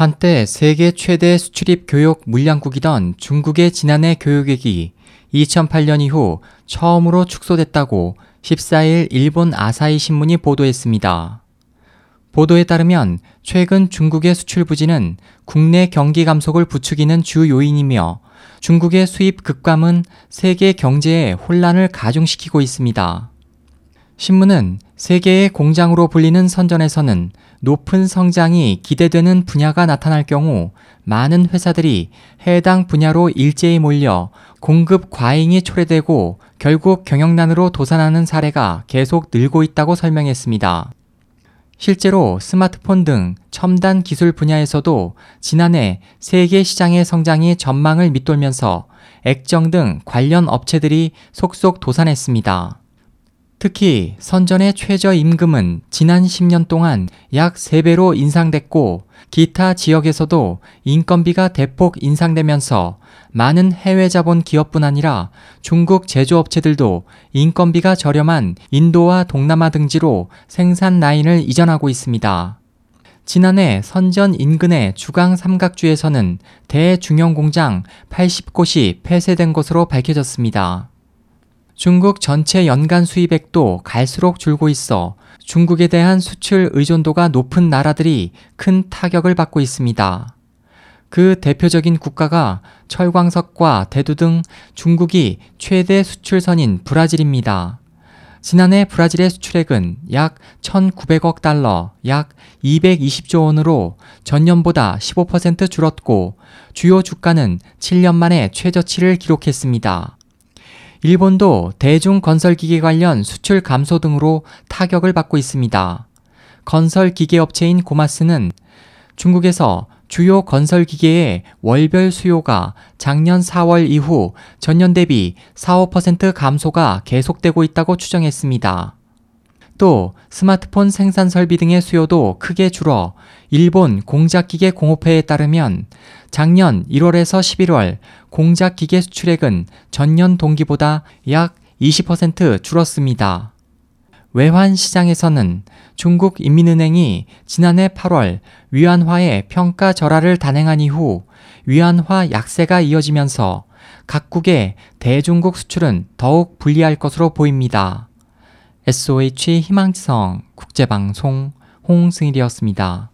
한때 세계 최대 수출입 교육 물량국이던 중국의 지난해 교육액이 2008년 이후 처음으로 축소됐다고 14일 일본 아사히 신문이 보도했습니다. 보도에 따르면 최근 중국의 수출 부진은 국내 경기 감속을 부추기는 주 요인이며 중국의 수입 급감은 세계 경제에 혼란을 가중시키고 있습니다. 신문은 세계의 공장으로 불리는 선전에서는 높은 성장이 기대되는 분야가 나타날 경우 많은 회사들이 해당 분야로 일제히 몰려 공급 과잉이 초래되고 결국 경영난으로 도산하는 사례가 계속 늘고 있다고 설명했습니다. 실제로 스마트폰 등 첨단 기술 분야에서도 지난해 세계 시장의 성장이 전망을 밑돌면서 액정 등 관련 업체들이 속속 도산했습니다. 특히 선전의 최저임금은 지난 10년 동안 약 3배로 인상됐고 기타 지역에서도 인건비가 대폭 인상되면서 많은 해외 자본 기업뿐 아니라 중국 제조업체들도 인건비가 저렴한 인도와 동남아 등지로 생산 라인을 이전하고 있습니다. 지난해 선전 인근의 주강 삼각주에서는 대중형 공장 80곳이 폐쇄된 것으로 밝혀졌습니다. 중국 전체 연간 수입액도 갈수록 줄고 있어 중국에 대한 수출 의존도가 높은 나라들이 큰 타격을 받고 있습니다. 그 대표적인 국가가 철광석과 대두 등 중국이 최대 수출선인 브라질입니다. 지난해 브라질의 수출액은 약 1,900억 달러, 약 220조 원으로 전년보다 15% 줄었고 주요 주가는 7년 만에 최저치를 기록했습니다. 일본도 대중 건설기계 관련 수출 감소 등으로 타격을 받고 있습니다. 건설기계 업체인 고마스는 중국에서 주요 건설기계의 월별 수요가 작년 4월 이후 전년 대비 4, 5% 감소가 계속되고 있다고 추정했습니다. 또 스마트폰 생산 설비 등의 수요도 크게 줄어 일본 공작기계 공업회에 따르면 작년 1월에서 11월 공작 기계 수출액은 전년 동기보다 약 20% 줄었습니다. 외환 시장에서는 중국 인민은행이 지난해 8월 위안화의 평가 절하를 단행한 이후 위안화 약세가 이어지면서 각국의 대중국 수출은 더욱 불리할 것으로 보입니다. SOH 희망지성 국제방송 홍승일이었습니다.